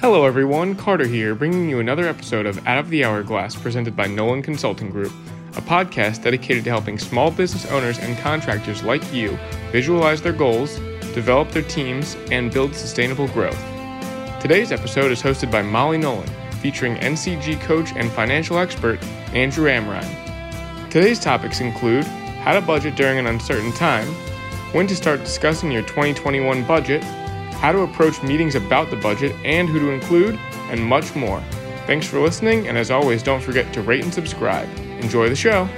Hello, everyone. Carter here, bringing you another episode of Out of the Hourglass presented by Nolan Consulting Group, a podcast dedicated to helping small business owners and contractors like you visualize their goals, develop their teams, and build sustainable growth. Today's episode is hosted by Molly Nolan, featuring NCG coach and financial expert Andrew Amrine. Today's topics include how to budget during an uncertain time, when to start discussing your 2021 budget, how to approach meetings about the budget and who to include, and much more. Thanks for listening, and as always, don't forget to rate and subscribe. Enjoy the show.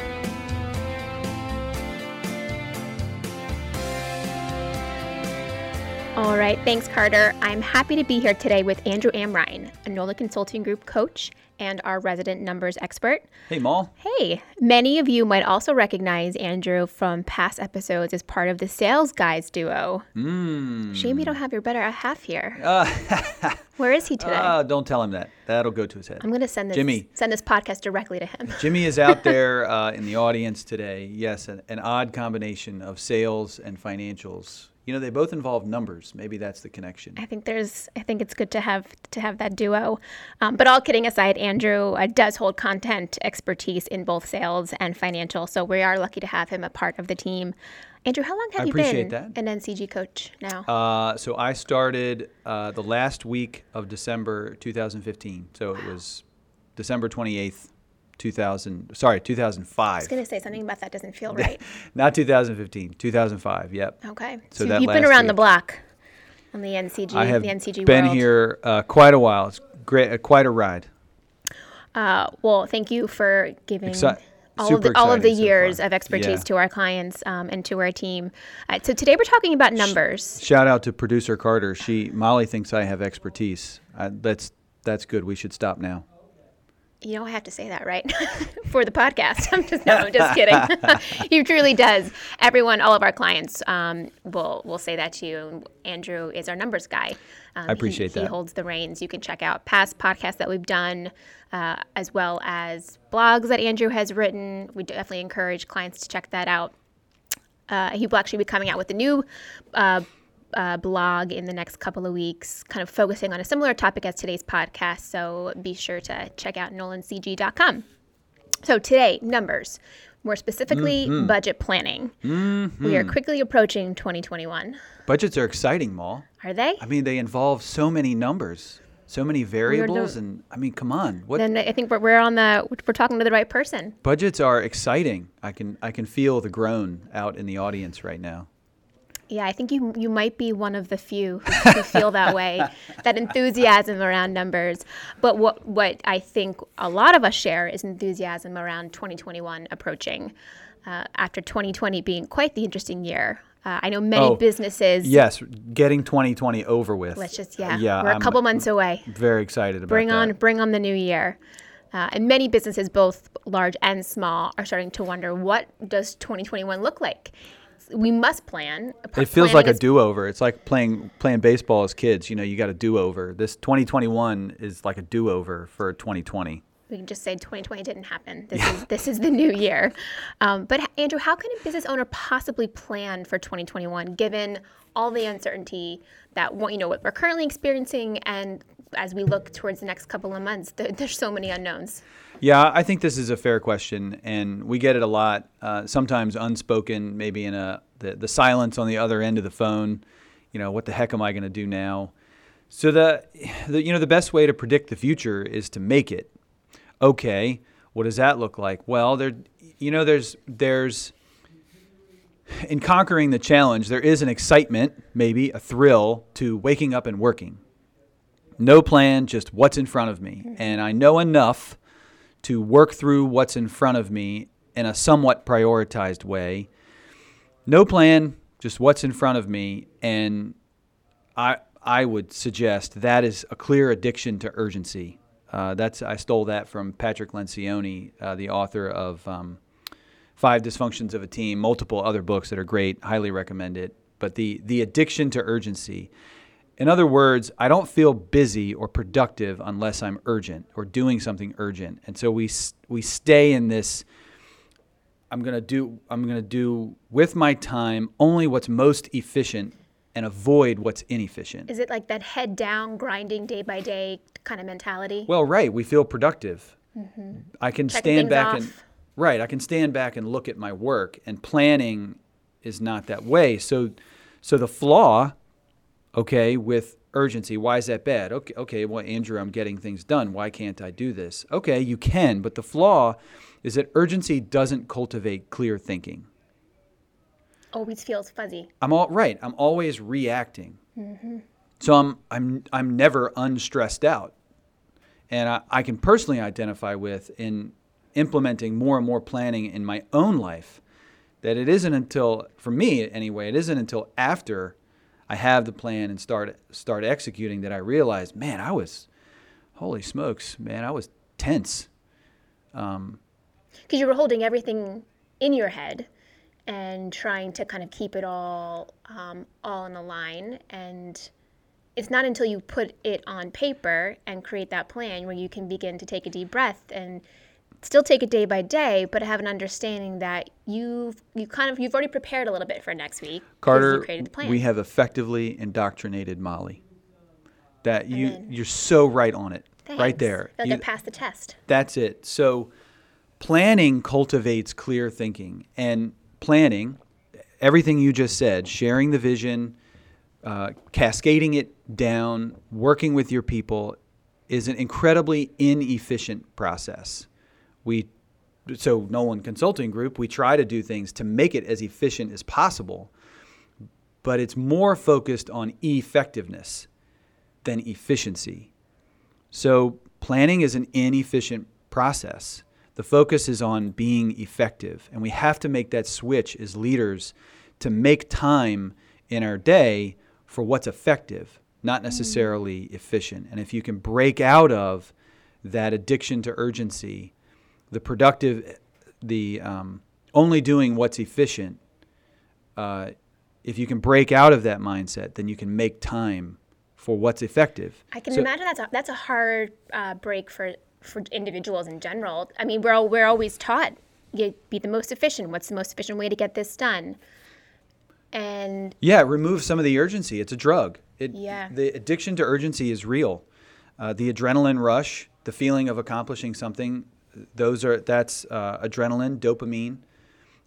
All right, thanks, Carter. I'm happy to be here today with Andrew Amrine, a Nolan Consulting Group coach and our resident numbers expert. Hey, Mal. Hey, many of you might also recognize Andrew from past episodes as part of the Sales Guys duo. Mm. Shame you don't have your better half here. Uh, Where is he today? uh, don't tell him that. That'll go to his head. I'm going to send this Jimmy. send this podcast directly to him. Jimmy is out there uh, in the audience today. Yes, an, an odd combination of sales and financials. You know, they both involve numbers. Maybe that's the connection. I think there's. I think it's good to have to have that duo. Um, but all kidding aside, Andrew uh, does hold content expertise in both sales and financial, so we are lucky to have him a part of the team. Andrew, how long have I you been that. an NCG coach now? Uh, so I started uh, the last week of December 2015. So it was December 28th, 2000. Sorry, 2005. I was going to say something about that doesn't feel right. Not 2015, 2005. Yep. Okay, So so, you've been around the block on the NCG. I have the NCG been world. here uh, quite a while. It's great, uh, quite a ride. Uh, well, thank you for giving Exci- all of the, all of the so years of expertise Yeah. to our clients um, and to our team. Uh, so today we're talking about numbers. Shout out to producer Carter. She Molly thinks I have expertise. Uh, that's that's good. We should stop now. You know, I have to say that, right? For the podcast. I'm just no, I'm just kidding. he truly does. Everyone, all of our clients um, will will say that to you. Andrew is our numbers guy. Um, I appreciate he, He holds the reins. You can check out past podcasts that we've done, uh, as well as blogs that Andrew has written. We definitely encourage clients to check that out. Uh, he will actually be coming out with a new uh, uh, blog in the next couple of weeks, kind of focusing on a similar topic as today's podcast. So be sure to check out nolancg.com. So today, numbers, more specifically, Mm-hmm. budget planning. We are quickly approaching 2021. Budgets are exciting, Maul. Are they? I mean, they involve so many numbers, so many variables, and I mean, come on, what Then I think we're, we're on the we're talking to the right person. budgets are exciting? I can I can feel the groan out in the audience right now. Yeah, I think you you might be one of the few who, who feel that way, that enthusiasm around numbers. But what what I think a lot of us share is enthusiasm around 2021 approaching, uh, after 2020 being quite the interesting year. Uh, I know many Oh, businesses. Yes, getting 2020 over with. Let's just yeah, yeah. we're a I'm couple months away. Very excited about Bring that. on bring on the new year. Uh, and many businesses, both large and small, are starting to wonder what does 2021 look like. We must plan. It feels like a do-over. It's like playing playing baseball as kids. You know, you got a do-over. This 2021 is like a do-over for 2020. we can just say 2020 didn't happen. This is this is the new year. Um, but Andrew, how can a business owner possibly plan for 2021 given all the uncertainty that what you know what we're currently experiencing and as we look towards the next couple of months, there, there's so many unknowns. Yeah, I think this is a fair question, and we get it a lot. Uh, sometimes unspoken, maybe in a the, the silence on the other end of the phone. You know, what the heck am I going to do now? So the, the you know the best way to predict the future is to make it. Okay, what does that look like? Well, there, you know, there's there's in conquering the challenge, there is an excitement, maybe a thrill to waking up and working. No plan, just what's in front of me, and I know enough to work through what's in front of me in a somewhat prioritized way. No plan, just what's in front of me, and I I would suggest that is a clear addiction to urgency. Uh, that's I stole that from Patrick Lencioni, uh, the author of um, Five Dysfunctions of a Team, multiple other books that are great, highly recommend it. But the the addiction to urgency. In other words, I don't feel busy or productive unless I'm urgent or doing something urgent. And so we we stay in this I'm going to do I'm going to do with my time only what's most efficient and avoid what's inefficient. Is it like that head down, grinding day by day kind of mentality? Well, right, we feel productive. Mm-hmm. I can Checking stand back and off. right, I can stand back and look at my work and planning is not that way. So so the flaw okay with urgency, why is that bad? Okay, okay, well Andrew, I'm getting things done. Why can't I do this? Okay, you can, but the flaw is that urgency doesn't cultivate clear thinking. Always feels fuzzy. I'm all right. I'm always reacting. Mm-hmm. So I'm I'm I'm never unstressed out, and I, I can personally identify with in implementing more and more planning in my own life that it isn't until for me anyway it isn't until after I have the plan and start start executing that I realized, man I was holy smokes man I was tense. Because you were holding everything in your head and trying to kind of keep it all um, all in a line. And it's not until you put it on paper and create that plan where you can begin to take a deep breath and still take it day by day but have an understanding that you've you kind of you've already prepared a little bit for next week Carter, you created the plan we have effectively indoctrinated Molly. That you you're so right on it, right there. I like You- I passed the test that's it. So planning cultivates clear thinking, and planning everything you just said, sharing the vision, uh, cascading it down, working with your people, is an incredibly inefficient process. We so Nolan Consulting Group, we try to do things to make it as efficient as possible, but it's more focused on effectiveness than efficiency. So planning is an inefficient process. The focus is on being effective, and we have to make that switch as leaders to make time in our day for what's effective, not mm-hmm. necessarily efficient. And if you can break out of that addiction to urgency, the productive, the um, only doing what's efficient, uh, if you can break out of that mindset, then you can make time for what's effective. I can So- imagine that's a, that's a hard uh, break for for individuals in general. I mean, we're al- we're always taught you be the most efficient. What's the most efficient way to get this done? And Yeah, remove some of the urgency. It's a drug. It, Yeah. The addiction to urgency is real. Uh, the adrenaline rush, the feeling of accomplishing something, those are that's uh, adrenaline, dopamine,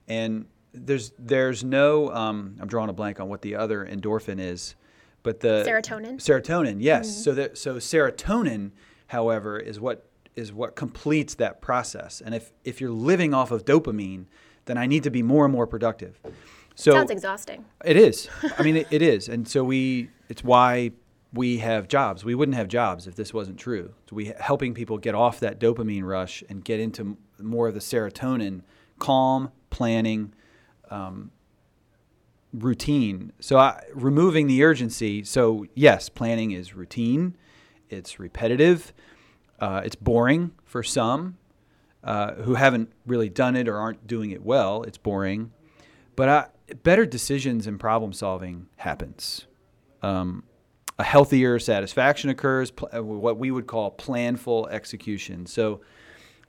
and there's there's no. Um, I'm drawing a blank on what the other endorphin is, but the Serotonin? Serotonin, yes. So that so serotonin, however, is what is what completes that process. And if if you're living off of dopamine, then I need to be more and more productive. So it sounds exhausting. it is. I mean, it, it is, and so we. It's why we have jobs. We wouldn't have jobs if this wasn't true. So we helping people get off that dopamine rush and get into more of the serotonin, calm planning, um, routine. So I, removing the urgency. So yes, planning is routine. It's repetitive. Uh, it's boring for some uh, who haven't really done it or aren't doing it well. It's boring but I, better decisions and problem solving happens. Um, a healthier satisfaction occurs, pl- uh, what we would call planful execution. So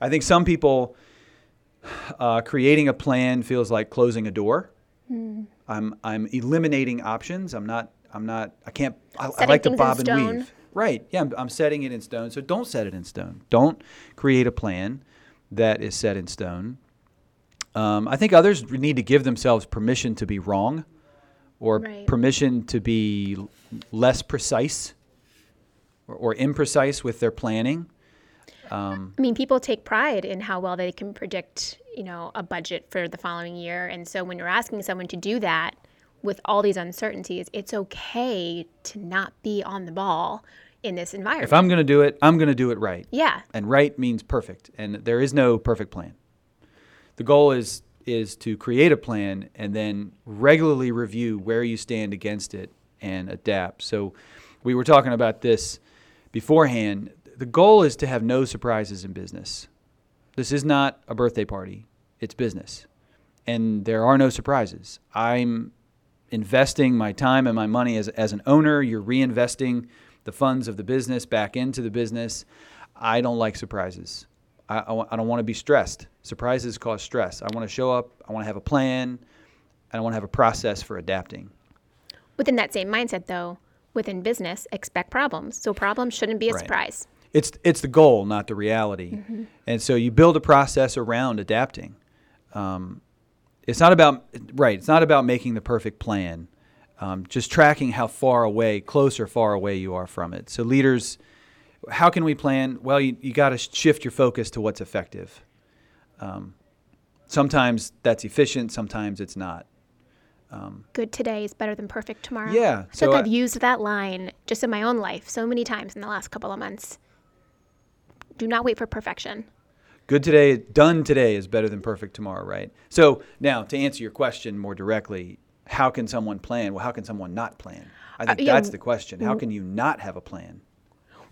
I think some people uh, creating a plan feels like closing a door. I'm, I'm eliminating options. I'm not, I'm not, I can't, I, I like to bob and stone. weave. Right. Yeah, I'm, I'm setting it in stone. So don't set it in stone. Don't create a plan that is set in stone. Um, I think others need to give themselves permission to be wrong or Right. permission to be less precise or, or imprecise with their planning. Um, I mean, people take pride in how well they can predict, you know, a budget for the following year. And so when you're asking someone to do that with all these uncertainties, it's okay to not be on the ball in this environment. If I'm going to do it, I'm going to do it right. yeah. And right means perfect, and there is no perfect plan. The goal is is to create a plan and then regularly review where you stand against it and adapt. So we were talking about this beforehand. The goal is to have no surprises in business. This is not a birthday party. It's business. And there are no surprises. I'm investing my time and my money as, as an owner. You're reinvesting the funds of the business back into the business. I don't like surprises. I, I, I don't want to be stressed. Surprises cause stress. I want to show up. I want to have a plan. I want to have a process for adapting. Within that same mindset, though, within business, expect problems. So problems shouldn't be a Right. surprise. it's it's the goal, not the reality. And so you build a process around adapting. Um, it's not about right. It's not about making the perfect plan. Um, just tracking how far away, close or far away you are from it. So leaders, how can we plan? Well, you, you got to shift your focus to what's effective. Um, sometimes that's efficient. Sometimes it's not. Good today is better than perfect tomorrow. Yeah, I so I- I've used that line just in my own life so many times in the last couple of months. Do not wait for perfection. good today, done today is better than perfect tomorrow, right? So now to answer your question more directly, how can someone plan? Well, how can someone not plan? I think Uh, yeah, that's the question. How can you not have a plan?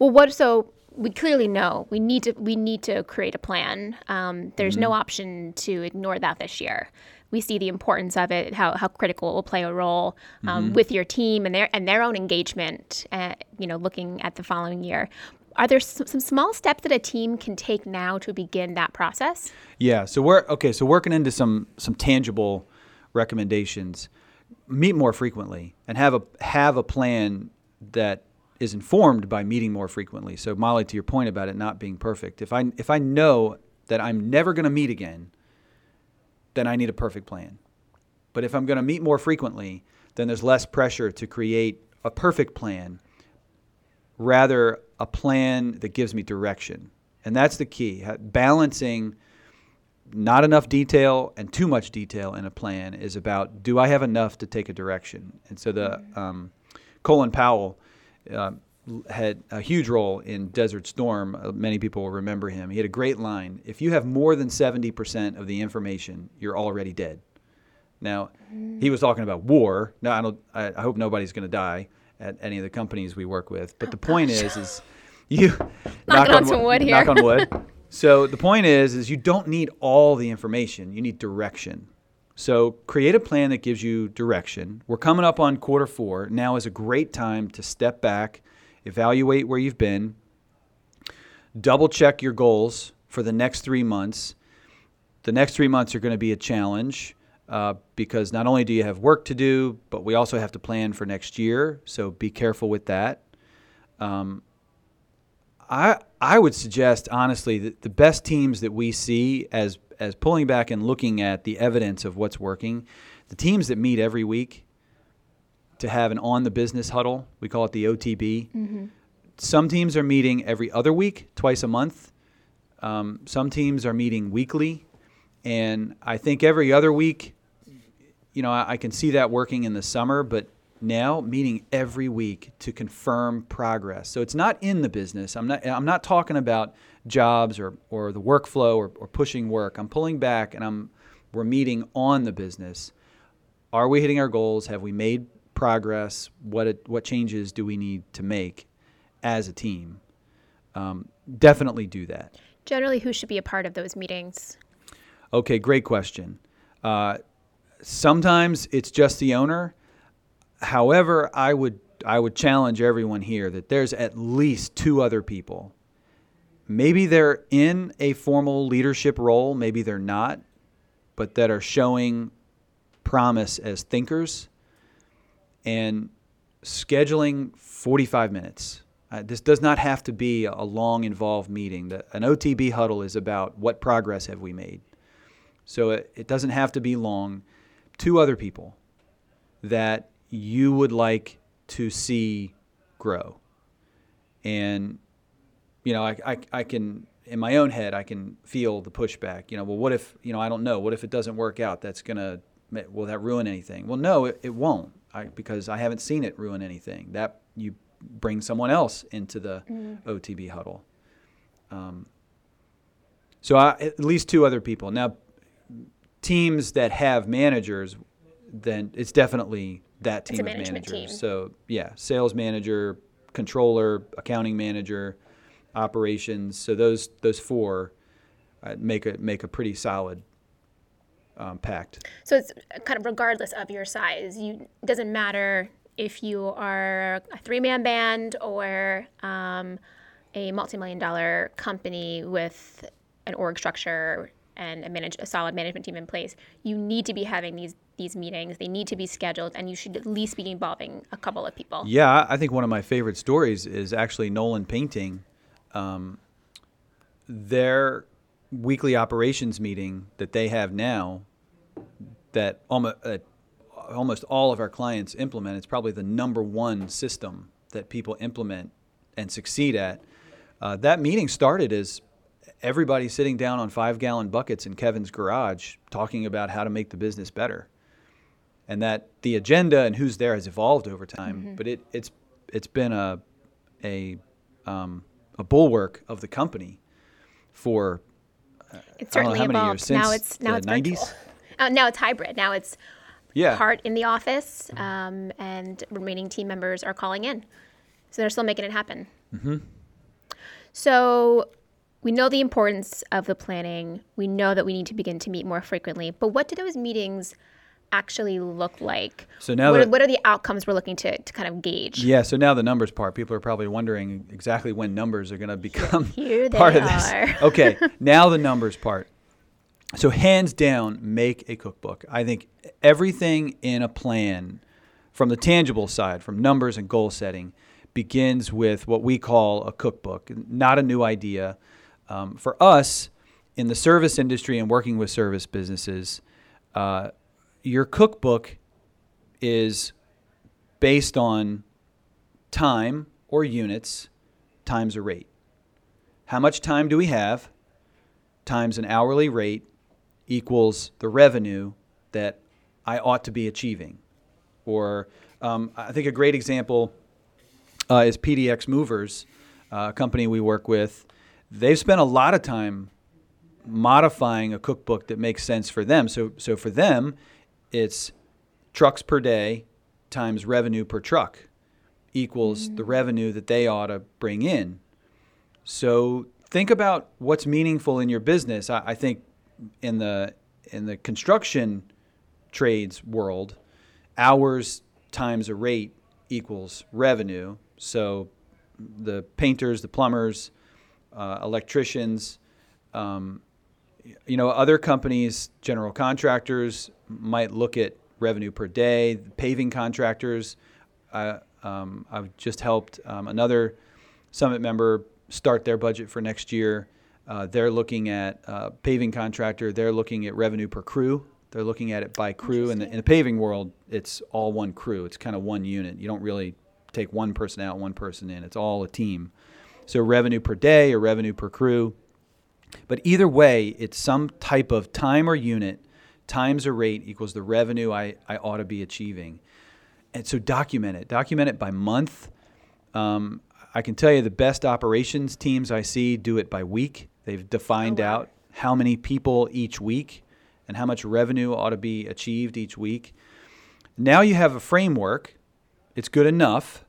Well, what? So we clearly know we need to we need to create a plan. Um, there's Mm-hmm. no option to ignore that this year. We see the importance of it, how, how critical it will play a role um, Mm-hmm. with your team and their and their own engagement. Uh, you know, looking at the following year. Are there some, some small steps that a team can take now to begin that process? Yeah. So we're okay. So working into some some tangible recommendations. Meet more frequently and have a have a plan that is informed by meeting more frequently. So Molly, to your point about it not being perfect, if I if I know that I'm never going to meet again, then I need a perfect plan. But if I'm going to meet more frequently, then there's less pressure to create a perfect plan, rather a plan that gives me direction. And that's the key, balancing not enough detail and too much detail in a plan is about do I have enough to take a direction? And so the um, Colin Powell uh, had a huge role in Desert Storm. Uh, many people will remember him. He had a great line: "If you have more than seventy percent of the information, you're already dead." Now, he was talking about war. Now, I don't. I, I hope nobody's going to die at any of the companies we work with. But the point is, is you knock on some wood here. Knock on wood. So the point is, is you don't need all the information. You need direction. So create a plan that gives you direction. We're coming up on quarter four. Now is a great time to step back, evaluate where you've been, double check your goals for the next three months. The next three months are going to be a challenge uh, because not only do you have work to do, but we also have to plan for next year. So be careful with that. Um, I I would suggest honestly that the best teams that we see as as pulling back and looking at the evidence of what's working, the teams that meet every week to have an on the business huddle, we call it the OTB. Some teams are meeting every other week, twice a month. Um, some teams are meeting weekly, and I think every other week, you know, I, I can see that working in the summer, but now meeting every week to confirm progress. So it's not in the business. I'm not. I'm not talking about jobs or, or the workflow or, or pushing work. I'm pulling back and I'm we're meeting on the business. Are we hitting our goals? Have we made progress? What it, what changes do we need to make as a team? Um, definitely do that. Generally, who should be a part of those meetings? Okay, great question. Uh, sometimes it's just the owner. However, I would I would challenge everyone here that there's at least two other people. Maybe they're in a formal leadership role, maybe they're not, but that are showing promise as thinkers and scheduling 45 minutes. Uh, this does not have to be a long, involved meeting. The, an OTB huddle is about what progress have we made. So it, it doesn't have to be long. Two other people that you would like to see grow. And, you know, I, I, I can, in my own head, I can feel the pushback. You know, well, what if, you know, I don't know. What if it doesn't work out? That's going to, will that ruin anything? Well, no, it, it won't. I, because I haven't seen it ruin anything. That you bring someone else into the OTB huddle. Um, so I, at least two other people. Now, teams that have managers, then it's definitely that team of managers. team. So yeah, sales manager, controller, accounting manager, operations. So those those four uh, make a make a pretty solid um, pact. So it's kind of regardless of your size. You it doesn't matter if you are a three-man band or um, a multi-million dollar company with an org structure and a, manage, a solid management team in place. You need to be having these these meetings. They need to be scheduled, and you should at least be involving a couple of people. Yeah, I think one of my favorite stories is actually Nolan Painting. Um, their weekly operations meeting that they have now, that almost, uh, almost all of our clients implement. It's probably the number one system that people implement and succeed at. Uh, that meeting started as everybody sitting down on five gallon buckets in Kevin's garage talking about how to make the business better. And that the agenda and who's there has evolved over time, mm-hmm. but it, it's it's been a a um, a bulwark of the company for uh, it's certainly evolved. now it's now it's 90s. Uh, now it's hybrid. Now it's yeah. part in the office, um, and remaining team members are calling in, so they're still making it happen. Mm-hmm. So we know the importance of the planning. We know that we need to begin to meet more frequently. But what do those meetings actually look like? So now, what, that, are, what are the outcomes we're looking to, to kind of gauge? Yeah. So now the numbers part. People are probably wondering exactly when numbers are going to become part of this. okay. Now the numbers part. So hands down, make a cookbook. I think everything in a plan, from the tangible side, from numbers and goal setting, begins with what we call a cookbook. Not a new idea um, for us, in the service industry and working with service businesses, uh, your cookbook is based on time or units times a rate. How much time do we have times an hourly rate equals the revenue that I ought to be achieving? Or um, I think a great example uh, is PDX Movers, uh, a company we work with they've spent a lot of time modifying a cookbook that makes sense for them. So, so for them, it's trucks per day times revenue per truck equals mm-hmm. the revenue that they ought to bring in. So think about what's meaningful in your business. I, I think in the in the construction trades world, hours times a rate equals revenue. So the painters, the plumbers, uh, electricians. Um, you know, other companies, general contractors, might look at revenue per day. Paving contractors, uh, um, I've just helped um, another summit member start their budget for next year. Uh, they're looking at uh, paving contractor. They're looking at revenue per crew. They're looking at it by crew. In in the paving world, it's all one crew. It's kind of one unit. You don't really take one person out, one person in. It's all a team. So revenue per day or revenue per crew. But either way, it's some type of time or unit times a rate equals the revenue I, I ought to be achieving. And so document it. Document it by month. Um, I can tell you the best operations teams I see do it by week. They've defined oh, wow. out how many people each week and how much revenue ought to be achieved each week. Now you have a framework. It's good enough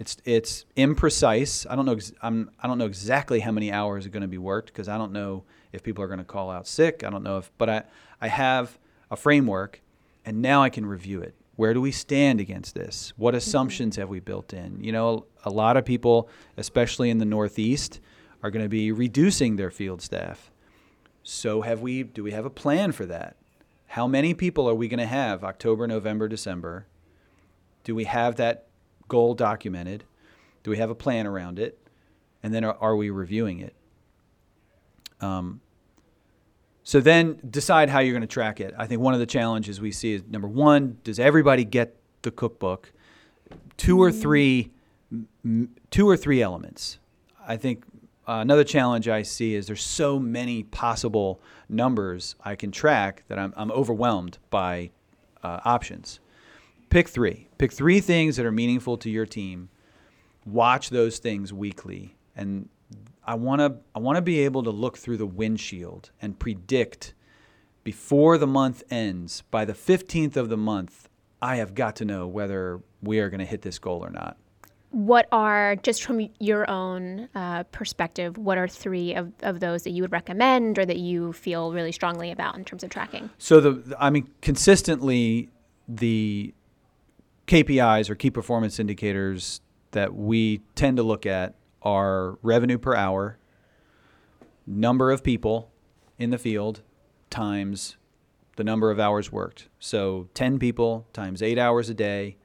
it's it's imprecise. I don't know. I'm I don't know exactly how many hours are going to be worked because I don't know if people are going to call out sick. I don't know if, but I I have a framework, and now I can review it. Where do we stand against this? What mm-hmm. assumptions have we built in? You know, a lot of people, especially in the Northeast, are going to be reducing their field staff. So have we? Do we have a plan for that? How many people are we going to have October, November, December? Do we have that goal documented? Do we have a plan around it? And then are, are we reviewing it? Um, so then decide how you're going to track it. I think one of the challenges we see is number one, does everybody get the cookbook? Two or three, two or three elements. I think uh, another challenge I see is there's so many possible numbers I can track that I'm, I'm overwhelmed by uh, options pick three. Pick three things that are meaningful to your team. Watch those things weekly, and I want to I want to be able to look through the windshield and predict before the month ends. By the 15th of the month, I have got to know whether we are going to hit this goal or not. What are just from your own uh, perspective? What are three of, of those that you would recommend or that you feel really strongly about in terms of tracking? So the I mean consistently the KPIs or key performance indicators that we tend to look at are revenue per hour, number of people in the field times the number of hours worked. So 10 people times eight hours a day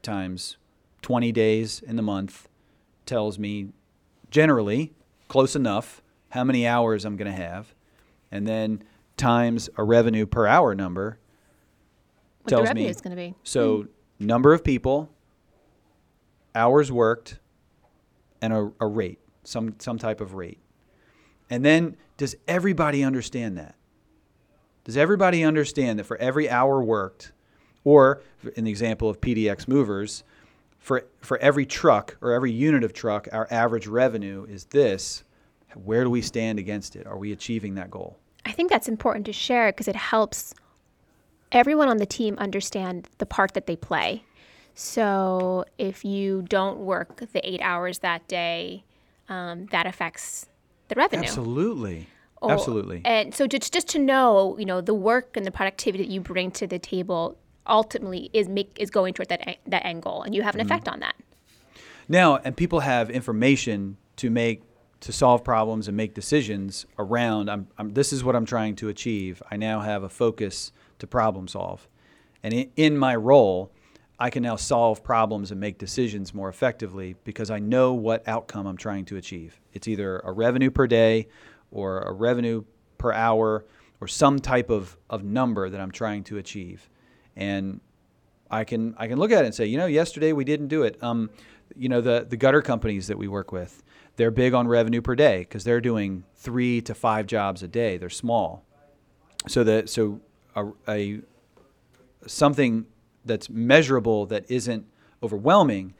times 20 days in the month tells me generally close enough how many hours I'm going to have. And then times a revenue per hour number What the tells revenue me is going to be. so hmm. Number of people, hours worked, and a, a rate, some some type of rate. And then does everybody understand that? Does everybody understand that for every hour worked, or in the example of PDX movers, for for every truck or every unit of truck, our average revenue is this. Where do we stand against it? Are we achieving that goal? I think that's important to share because it helps everyone on the team understand the part that they play. So if you don't work the eight hours that day, um, that affects the revenue. Absolutely. Or- Absolutely. And so just just to know, you know, the work and the productivity that you bring to the table ultimately is make is going toward that that end goal, and you have an effect on that. Now, and people have information to make to solve problems and make decisions around. I'm, I'm, this is what I'm trying to achieve. I now have a focus to problem solve, and in, my role, I can now solve problems and make decisions more effectively because I know what outcome I'm trying to achieve. It's either a revenue per day, or a revenue per hour, or some type of, of number that I'm trying to achieve, and I can I can look at it and say, you know, yesterday we didn't do it. Um, you know, the the gutter companies that we work with, they're big on revenue per day because they're doing three to five jobs a day. They're small, so that so a, a something that's measurable that isn't overwhelming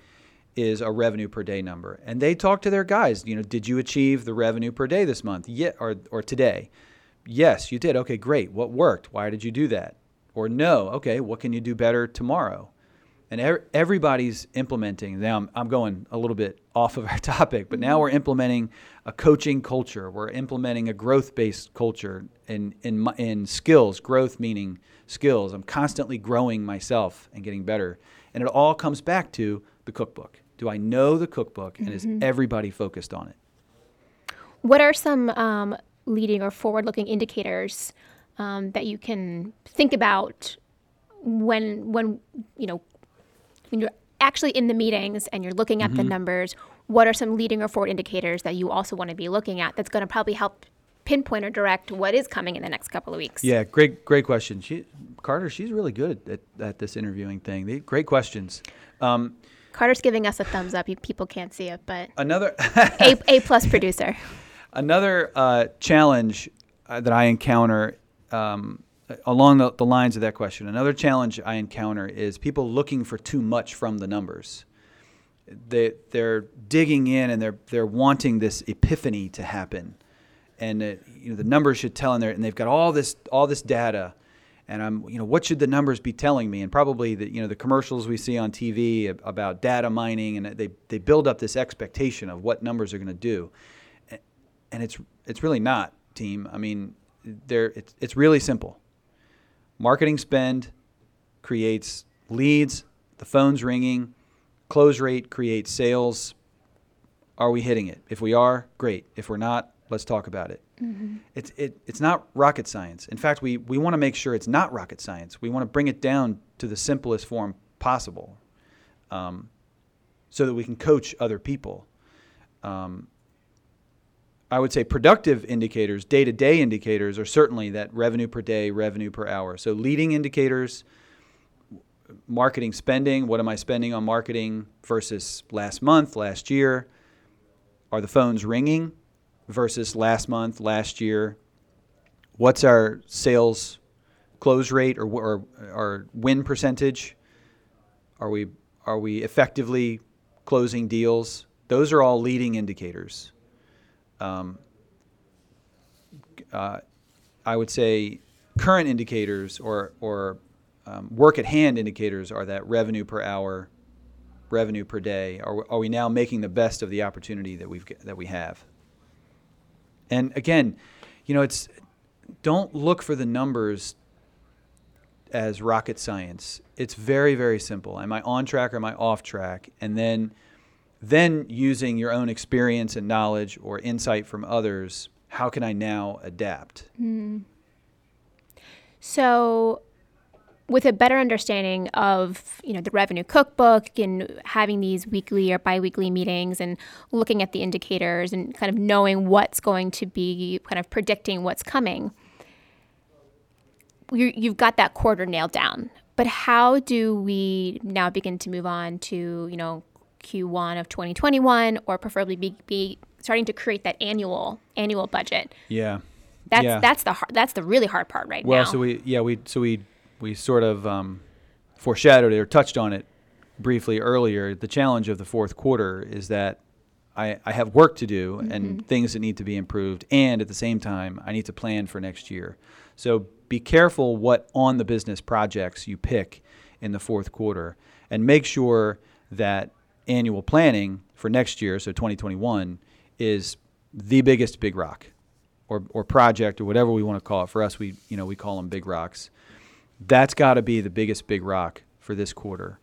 is a revenue per day number. And they talk to their guys. You know, did you achieve the revenue per day this month? Yeah, or or today? Yes, you did. Okay, great. What worked? Why did you do that? Or no, okay, what can you do better tomorrow? And er- everybody's implementing. Now I'm, I'm going a little bit off of our topic, but now we're implementing a coaching culture. We're implementing a growth-based culture in in in skills. Growth meaning skills. I'm constantly growing myself and getting better, and it all comes back to the cookbook. Do I know the cookbook, and is everybody focused on it? What are some um, leading or forward-looking indicators um, that you can think about when when you know when you're actually in the meetings and you're looking at the numbers? What are some leading or forward indicators that you also want to be looking at? That's going to probably help pinpoint or direct what is coming in the next couple of weeks. Yeah, great, great question. She, Carter, she's really good at, at this interviewing thing. They, great questions. Um, Carter's giving us a thumbs up. You, people can't see it, but another a a plus producer. another uh, challenge uh, that I encounter um, along the, the lines of that question. Another challenge I encounter is people looking for too much from the numbers. They they're digging in and they're they're wanting this epiphany to happen, and uh, you know the numbers should tell in there, and they've got all this all this data, and I'm you know what should the numbers be telling me? And probably the you know the commercials we see on TV about data mining, and they they build up this expectation of what numbers are going to do, and it's it's really not team. I mean, it's it's really simple. Marketing spend creates leads, the phone's ringing, close rate creates sales. Are we hitting it? If we are, great. If we're not, let's talk about it. It's it, it's not rocket science. In fact, we, we want to make sure it's not rocket science. We want to bring it down to the simplest form possible, um, so that we can coach other people. Um, I would say productive indicators, day to day indicators, are certainly that revenue per day, revenue per hour. So leading indicators, marketing spending, what am I spending on marketing versus last month, last year? Are the phones ringing versus last month, last year? What's our sales close rate or, or, or win percentage? Are we, are we effectively closing deals? Those are all leading indicators. Um, uh, I would say current indicators or, or um, work at hand indicators are that revenue per hour, revenue per day. Are, are we now making the best of the opportunity that we've that we have? And again, you know, it's don't look for the numbers as rocket science. It's very very simple. Am I on track or am I off track? And then then using your own experience and knowledge or insight from others, how can I now adapt? Hmm. So, with a better understanding of you know the revenue cookbook and having these weekly or biweekly meetings and looking at the indicators and kind of knowing what's going to be kind of predicting what's coming you you've got that quarter nailed down but how do we now begin to move on to you know q1 of 2021 or preferably be, be starting to create that annual annual budget Yeah. that's Yeah. that's the hard, that's the really hard part right Well, now Well, so we yeah we so we we sort of um, foreshadowed it or touched on it briefly earlier. The challenge of the fourth quarter is that I, I have work to do and things that need to be improved, and at the same time, I need to plan for next year. So be careful what on the business projects you pick in the fourth quarter, and make sure that annual planning for next year, so 2021, is the biggest big rock or, or project or whatever we want to call it. For us, we you know we call them big rocks. That's got to be the biggest big rock for this quarter.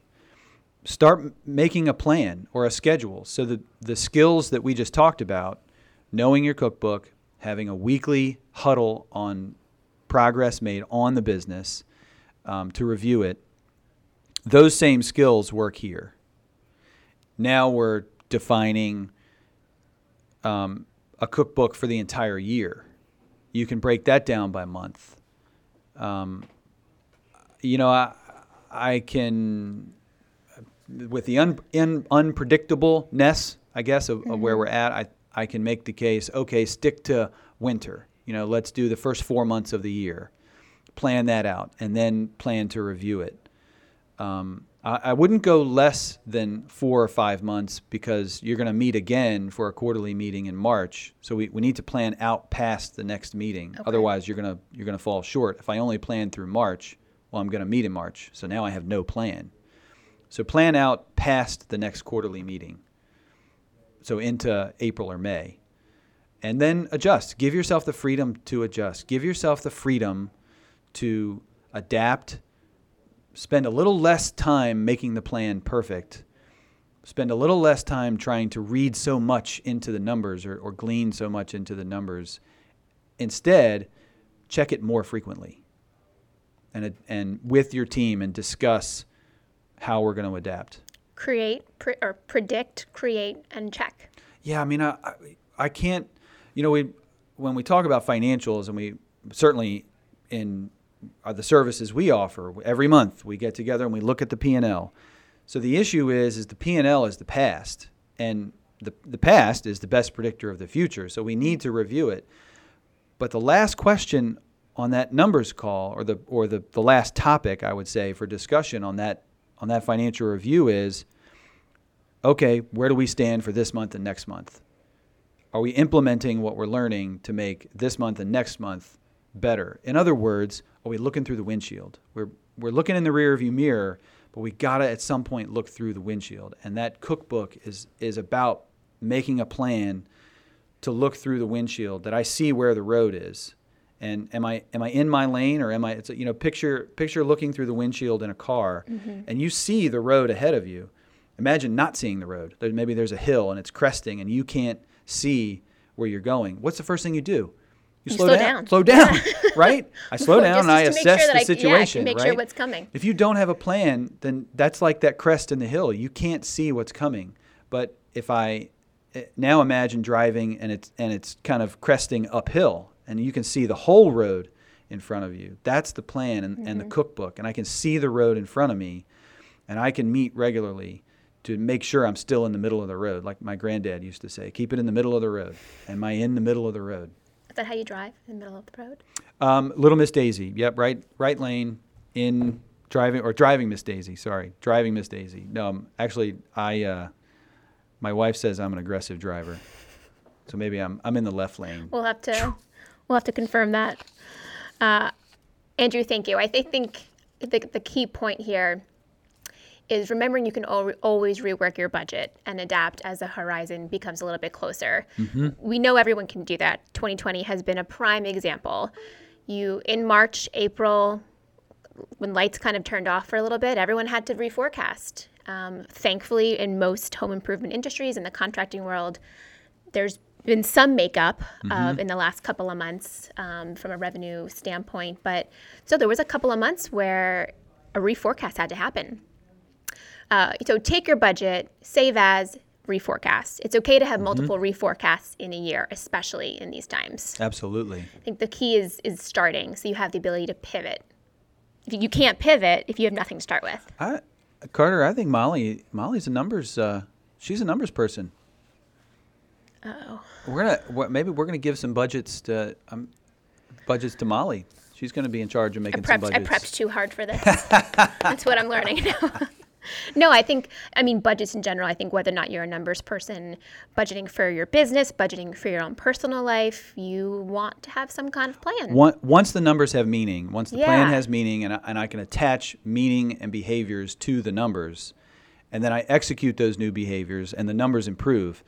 Start making a plan or a schedule so that the skills that we just talked about, knowing your cookbook, having a weekly huddle on progress made on the business um, to review it, those same skills work here. Now we're defining um, a cookbook for the entire year. You can break that down by month. Um, you know, I, I can, with the un, in, unpredictableness, I guess, of, of where we're at, I, I can make the case okay, stick to winter. You know, let's do the first four months of the year, plan that out, and then plan to review it. Um, I, I wouldn't go less than four or five months because you're going to meet again for a quarterly meeting in March. So we, we need to plan out past the next meeting. Otherwise, you're going to you're going to fall short. If I only plan through March, well, I'm going to meet in March. So now I have no plan. So plan out past the next quarterly meeting. So into April or May. And then adjust. Give yourself the freedom to adjust. Give yourself the freedom to adapt spend a little less time making the plan perfect, spend a little less time trying to read so much into the numbers or, or glean so much into the numbers. Instead, check it more frequently and, and with your team and discuss how we're going to adapt. create pre- or predict create and check Yeah, I mean, I, I, I can't, you know, we when we talk about financials, and we certainly in uh, the services we offer every month, we get together and we look at the P and L. So the issue is, is the P and L is the past, and the the past is the best predictor of the future. So we need to review it. But the last question on that numbers call, or the or the, the last topic, I would say, for discussion on that on that financial review is okay, where do we stand for this month and next month? Are we implementing what we're learning to make this month and next month better? In other words, are we looking through the windshield? We're, we're looking in the rearview mirror, but we gotta at some point look through the windshield. And that cookbook is, is about making a plan to look through the windshield that I see where the road is. And am I am I in my lane or am I? It's a, you know picture picture looking through the windshield in a car, mm-hmm. and you see the road ahead of you. Imagine not seeing the road. There, maybe there's a hill and it's cresting, and you can't see where you're going. What's the first thing you do? You slow down. Slow down, right? I slow down and I assess sure the I- yeah, situation, make right? sure what's coming. If you don't have a plan, then that's like that crest in the hill. You can't see what's coming. But if I eh, now imagine driving and it's and it's kind of cresting uphill, and you can see the whole road in front of you. That's the plan and, and the cookbook, and I can see the road in front of me, and I can meet regularly to make sure I'm still in the middle of the road, like my granddad used to say. Keep it in the middle of the road. Am I in the middle of the road? Is that how you drive in the middle of the road? Um, Little Miss Daisy. Yep, right, right lane in driving or driving Miss Daisy. Sorry, driving Miss Daisy. No, um, actually, I. Uh, my wife says I'm an aggressive driver, so maybe I'm I'm in the left lane. We'll have to we'll have to confirm that. Uh, Andrew, thank you. I thi- think the, the key point here is remembering you can al- always rework your budget and adapt as the horizon becomes a little bit closer. We know everyone can do that. 2020 has been a prime example. You in March, April, when lights kind of turned off for a little bit, everyone had to reforecast. Um, thankfully, in most home improvement industries in the contracting world, there's been some makeup of in the last couple of months um, from a revenue standpoint, but so there was a couple of months where a reforecast had to happen. Uh, so take your budget, save as, reforecast. It's okay to have multiple reforecasts in a year, especially in these times. Absolutely. I think the key is is starting, so you have the ability to pivot. If you, can't pivot if you have nothing to start with. I, Carter, I think Molly Molly's a numbers. Uh, she's a numbers person. Oh, We're gonna maybe we're gonna give some budgets to um, budgets to Molly. She's gonna be in charge of I making some budgets. I prepped too hard for this. That's what I'm learning now. no, I think. I mean, budgets in general. I think whether or not you're a numbers person, budgeting for your business, budgeting for your own personal life, you want to have some kind of plan. Once the numbers have meaning, once the plan has meaning, and I, and I can attach meaning and behaviors to the numbers, and then I execute those new behaviors, and the numbers improve.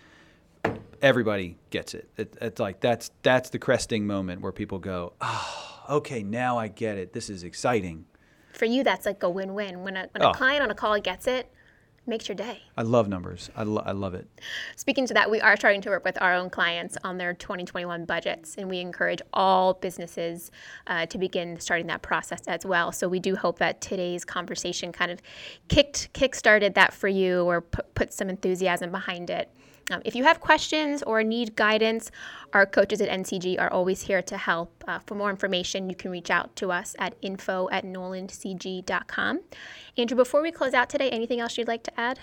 Everybody gets it. it. It's like that's that's the cresting moment where people go, "Oh, okay, now I get it. This is exciting." For you, that's like a win-win. When a when Oh. a client on a call gets it, makes your day. I love numbers. I, lo- I love it. Speaking to that, we are starting to work with our own clients on their 2021 budgets, and we encourage all businesses uh, to begin starting that process as well. So we do hope that today's conversation kind of kicked kick-started that for you, or put, put some enthusiasm behind it. Um, if you have questions or need guidance, our coaches at NCG are always here to help. Uh, for more information, you can reach out to us at info at nolancg.com. Andrew, before we close out today, anything else you'd like to add?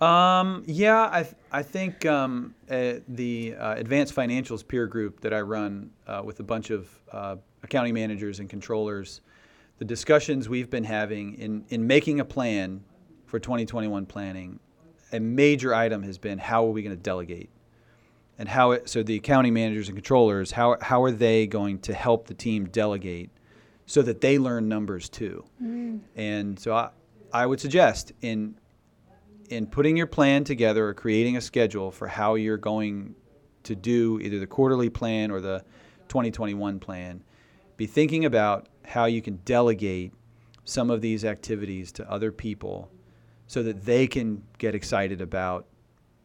Um, yeah, I, I think um, uh, the uh, advanced financials peer group that I run uh, with a bunch of uh, accounting managers and controllers, the discussions we've been having in, in making a plan for 2021 planning, a major item has been how are we going to delegate? And how it, so the accounting managers and controllers, how, how are they going to help the team delegate so that they learn numbers too? Mm. And so I, I would suggest in in putting your plan together or creating a schedule for how you're going to do either the quarterly plan or the 2021 plan, be thinking about how you can delegate some of these activities to other people so that they can get excited about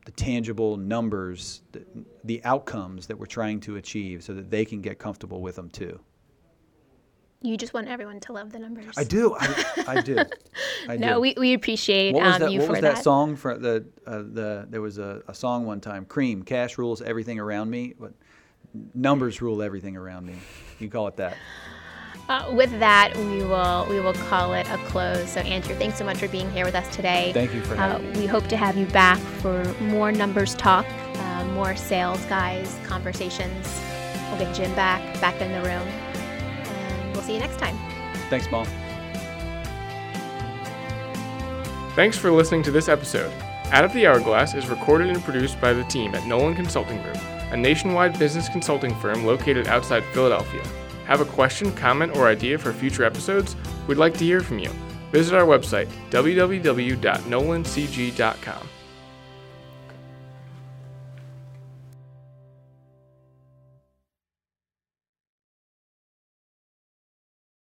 the tangible numbers, the, the outcomes that we're trying to achieve so that they can get comfortable with them too. You just want everyone to love the numbers. I do. I, I do. I No, do. we, we appreciate What was um, that? you What for was that. that song for the uh, the? There was a, a song one time. Cream, cash rules everything around me, but numbers rule everything around me. You call it that. Uh, with that, we will we will call it a close. So, Andrew, thanks so much for being here with us today. Thank you for Uh, having me. we hope to have you back for more numbers talk, uh, more sales guys conversations. We'll get Jim back back in the room, and we'll see you next time. Thanks, Mom. Thanks for listening to this episode. Out of the Hourglass is recorded and produced by the team at Nolan Consulting Group, a nationwide business consulting firm located outside Philadelphia. Have a question, comment, or idea for future episodes? We'd like to hear from you. Visit our website, www.nolancg.com.